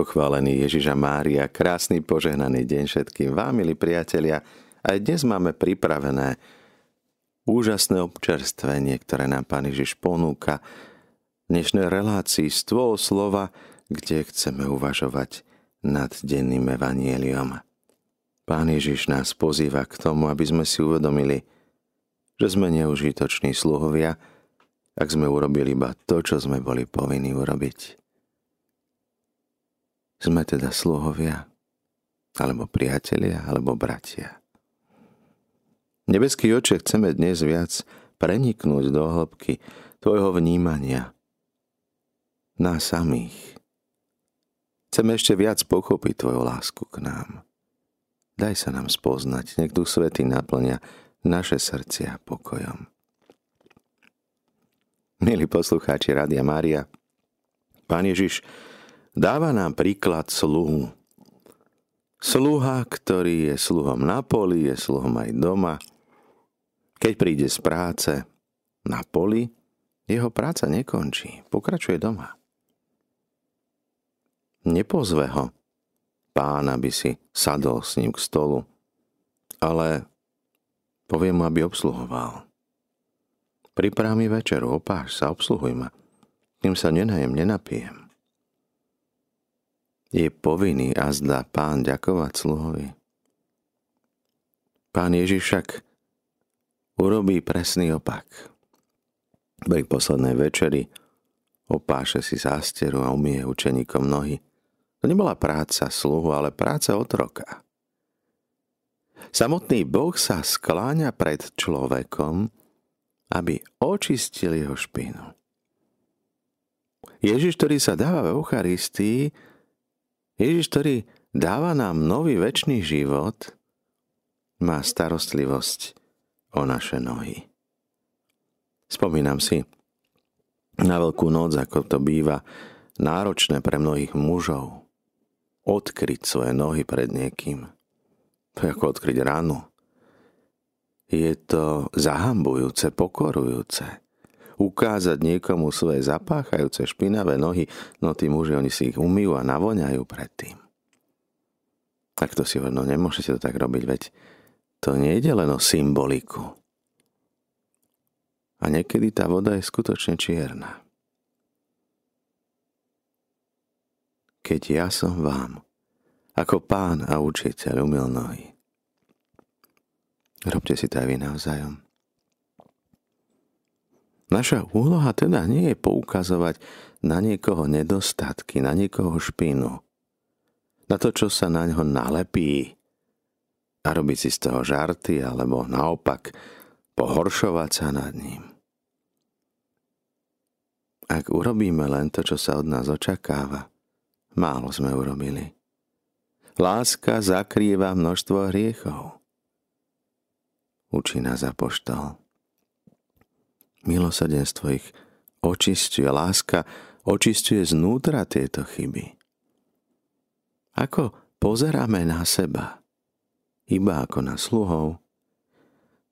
Pochválený Ježiša Mária, krásny požehnaný deň všetkým vám, milí priatelia. Aj dnes máme pripravené úžasné občerstvenie, ktoré nám Pán Ježiš ponúka v dnešnej relácii tvojho slova, kde chceme uvažovať nad denným evanieliom. Pán Ježiš nás pozýva k tomu, aby sme si uvedomili, že sme neužitoční sluhovia, ak sme urobili iba to, čo sme boli povinní urobiť. Sme teda sluhovia, alebo priatelia, alebo bratia. Nebeský oče, chceme dnes viac preniknúť do hĺbky tvojho vnímania na samých. Chceme ešte viac pochopiť tvoju lásku k nám. Daj sa nám spoznať, nech tu svety naplňa naše srdcia pokojom. Milí poslucháči Rádia Mária, Pán Ježiš dáva nám príklad sluhu. Sluha, ktorý je sluhom na poli, je sluhom aj doma. Keď príde z práce na poli, jeho práca nekončí, pokračuje doma. Nepozve ho pán, aby si sadol s ním k stolu, ale povie mu, aby obsluhoval. Priprav mi večeru, opáš sa, obsluhuj ma. Tým sa nenajem, nenapijem je povinný a zdá pán ďakovať sluhovi. Pán Ježiš však urobí presný opak. Pri poslednej večeri opáše si zásteru a umie učeníkom nohy. To nebola práca sluhu, ale práca otroka. Samotný Boh sa skláňa pred človekom, aby očistil jeho špinu. Ježiš, ktorý sa dáva v Eucharistii, Ježiš, ktorý dáva nám nový väčší život, má starostlivosť o naše nohy. Spomínam si na veľkú noc, ako to býva náročné pre mnohých mužov. Odkryť svoje nohy pred niekým. To je ako odkryť ranu. Je to zahambujúce, pokorujúce ukázať niekomu svoje zapáchajúce špinavé nohy, no tí muži, oni si ich umývajú a navoňajú predtým. Tak to si hovorí, no nemôžete to tak robiť, veď to nie je len o symboliku. A niekedy tá voda je skutočne čierna. Keď ja som vám, ako pán a učiteľ, umil nohy. Robte si to aj vy navzájom. Naša úloha teda nie je poukazovať na niekoho nedostatky, na niekoho špinu, na to, čo sa na ňo nalepí a robiť si z toho žarty, alebo naopak pohoršovať sa nad ním. Ak urobíme len to, čo sa od nás očakáva, málo sme urobili. Láska zakrýva množstvo hriechov. Učí nás apoštol milosadenstvo ich očistuje, láska očistuje znútra tieto chyby. Ako pozeráme na seba, iba ako na sluhov,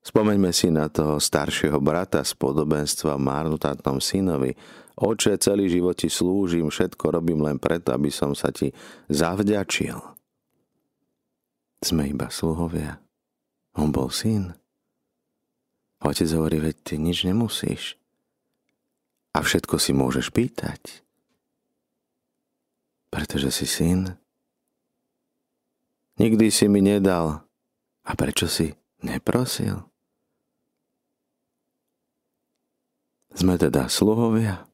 Spomeňme si na toho staršieho brata z podobenstva marnotátnom synovi. Oče, celý život ti slúžim, všetko robím len preto, aby som sa ti zavďačil. Sme iba sluhovia. On bol syn. A otec hovorí, veď ty nič nemusíš. A všetko si môžeš pýtať. Pretože si syn. Nikdy si mi nedal. A prečo si neprosil? Sme teda sluhovia,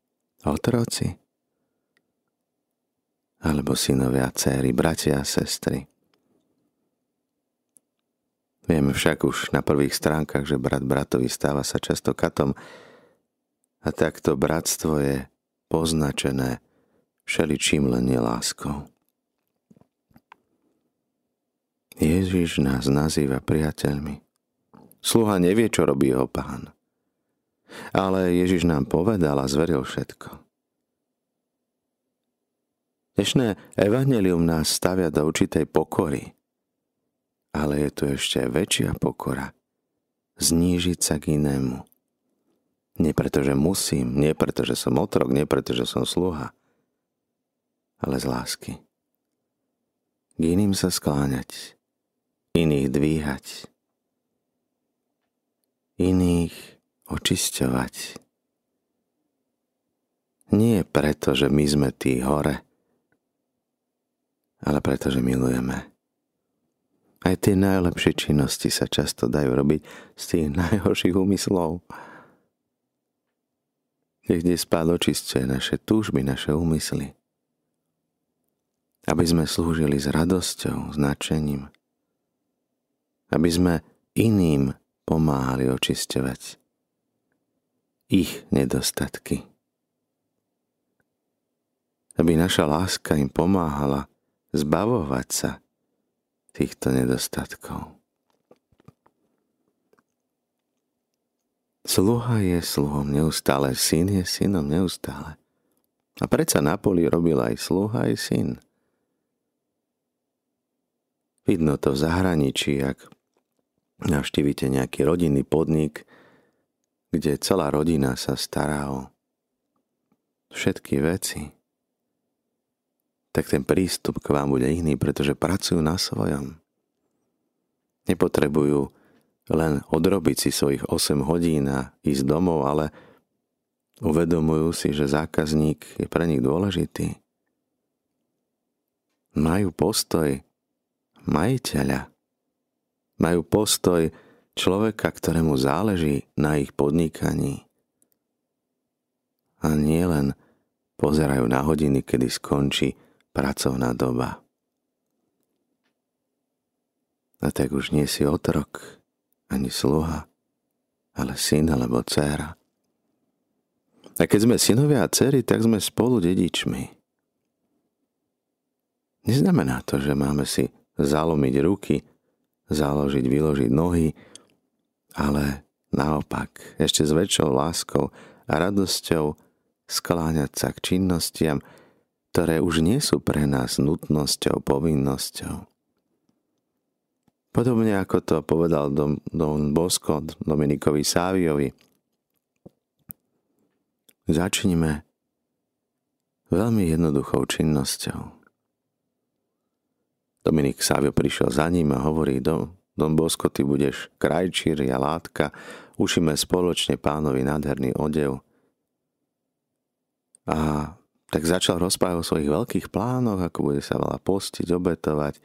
otroci, alebo synovia, céry, bratia a sestry. Vieme však už na prvých stránkach, že brat bratovi stáva sa často katom a takto bratstvo je poznačené všeličím len neláskou. Ježiš nás nazýva priateľmi. Sluha nevie, čo robí jeho pán. Ale Ježiš nám povedal a zveril všetko. Dnešné evanelium nás stavia do určitej pokory – ale je tu ešte väčšia pokora. Znížiť sa k inému. Nie preto, že musím, nie preto, že som otrok, nie preto, že som sluha, ale z lásky. k iným sa skláňať, iných dvíhať, iných očisťovať. Nie preto, že my sme tí hore, ale preto, že milujeme. Aj tie najlepšie činnosti sa často dajú robiť z tých najhorších úmyslov. Kde spád očistuje naše túžby, naše úmysly. Aby sme slúžili s radosťou, značením. Aby sme iným pomáhali očisťovať ich nedostatky. Aby naša láska im pomáhala zbavovať sa týchto nedostatkov. Sluha je sluhom neustále, syn je synom neustále. A predsa na poli robil aj sluha, aj syn. Vidno to v zahraničí, ak navštívite nejaký rodinný podnik, kde celá rodina sa stará o všetky veci, tak ten prístup k vám bude iný, pretože pracujú na svojom. Nepotrebujú len odrobiť si svojich 8 hodín a ísť domov, ale uvedomujú si, že zákazník je pre nich dôležitý. Majú postoj majiteľa. Majú postoj človeka, ktorému záleží na ich podnikaní. A nie len pozerajú na hodiny, kedy skončí pracovná doba. A tak už nie si otrok, ani sluha, ale syn alebo dcéra. A keď sme synovia a dcery, tak sme spolu dedičmi. Neznamená to, že máme si zalomiť ruky, založiť, vyložiť nohy, ale naopak, ešte s väčšou láskou a radosťou skláňať sa k činnostiam, ktoré už nie sú pre nás nutnosťou, povinnosťou. Podobne ako to povedal Don, Don Bosco Dominikovi Sáviovi, začnime veľmi jednoduchou činnosťou. Dominik Sávio prišiel za ním a hovorí, do, Don Bosko, ty budeš krajčír, ja látka, ušíme spoločne pánovi nádherný odev. A tak začal rozprávať o svojich veľkých plánoch, ako bude sa veľa postiť, obetovať,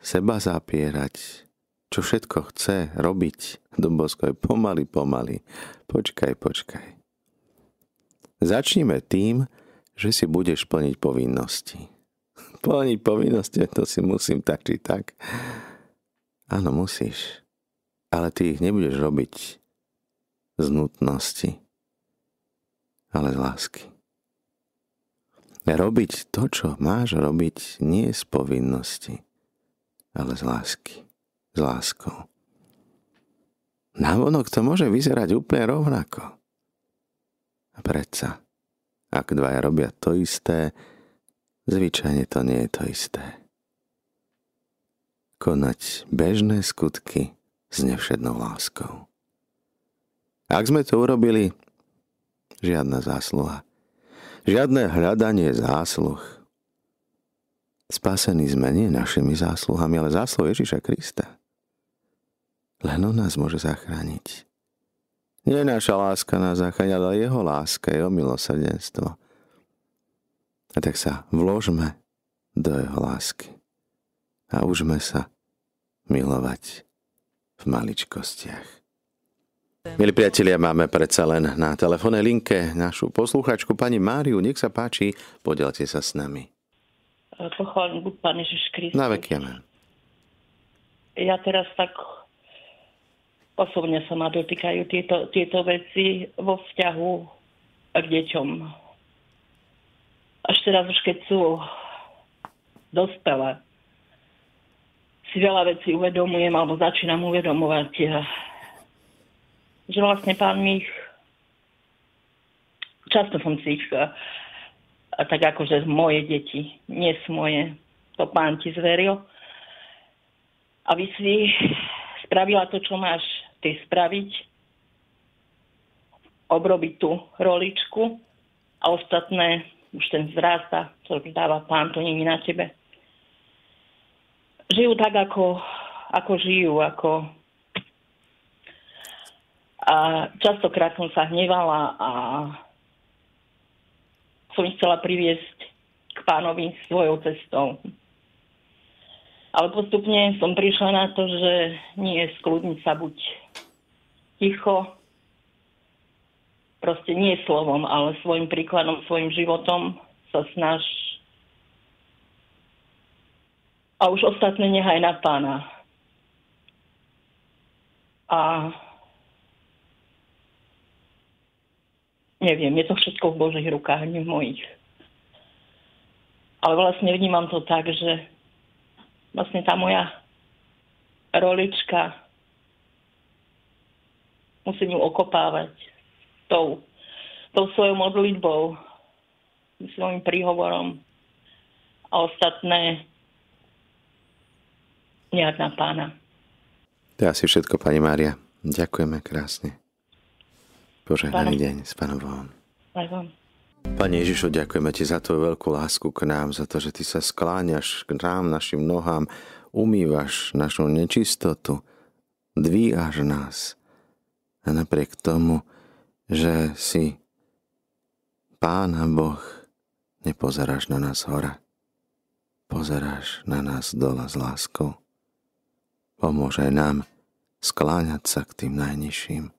seba zapierať, čo všetko chce robiť. Don Bosko je pomaly, pomaly. Počkaj, počkaj. Začnime tým, že si budeš plniť povinnosti. Plniť povinnosti, to si musím tak či tak. Áno, musíš. Ale ty ich nebudeš robiť z nutnosti, ale z lásky. Robiť to, čo máš robiť, nie z povinnosti, ale z lásky. S láskou. Návonok to môže vyzerať úplne rovnako. A predsa, ak dvaja robia to isté, zvyčajne to nie je to isté konať bežné skutky s nevšednou láskou. Ak sme to urobili, žiadna zásluha. Žiadne hľadanie zásluh. Spasení sme nie našimi zásluhami, ale zásluh Ježiša Krista. Len on nás môže zachrániť. Nie naša láska nás zachráni, ale jeho láska, jeho milosrdenstvo. A tak sa vložme do jeho lásky a užme sa milovať v maličkostiach. Milí priatelia, máme predsa len na telefónnej linke našu posluchačku pani Máriu. Nech sa páči, podelte sa s nami. Pochválený buď Pán Ježiš Kristus. Na veky amen. Ja teraz tak osobne sa ma dotýkajú tieto, tieto veci vo vzťahu k deťom. Až teraz už keď sú dospelé, si veľa vecí uvedomujem alebo začínam uvedomovať, eh, že vlastne pán mi ich často som ich eh, tak akože moje deti, nie sú moje, to pán ti zveril. Aby si spravila to, čo máš ty spraviť, obrobiť tú roličku a ostatné už ten vzrasta, to dáva pán, to je na tebe žijú tak, ako, ako žijú, ako a častokrát som sa hnevala a som chcela priviesť k pánovi svojou cestou. Ale postupne som prišla na to, že nie je skľudniť sa buď ticho, proste nie slovom, ale svojim príkladom, svojim životom sa snaž a už ostatné nechaj na pána. A neviem, je to všetko v Božích rukách, nie v mojich. Ale vlastne vnímam to tak, že vlastne tá moja rolička musím ju okopávať tou, tou svojou modlitbou, svojim príhovorom a ostatné nejak na pána. To je asi všetko, pani Mária. Ďakujeme krásne. Požehnaný deň s Pánom Bohom. Pane Ježišu, ďakujeme Ti za Tvoju veľkú lásku k nám, za to, že Ty sa skláňaš k nám, našim nohám, umývaš našu nečistotu, dvíhaš nás. A napriek tomu, že si Pán a Boh, nepozeráš na nás hora. Pozeráš na nás dole s láskou. Pomôže nám skláňať sa k tým najnižším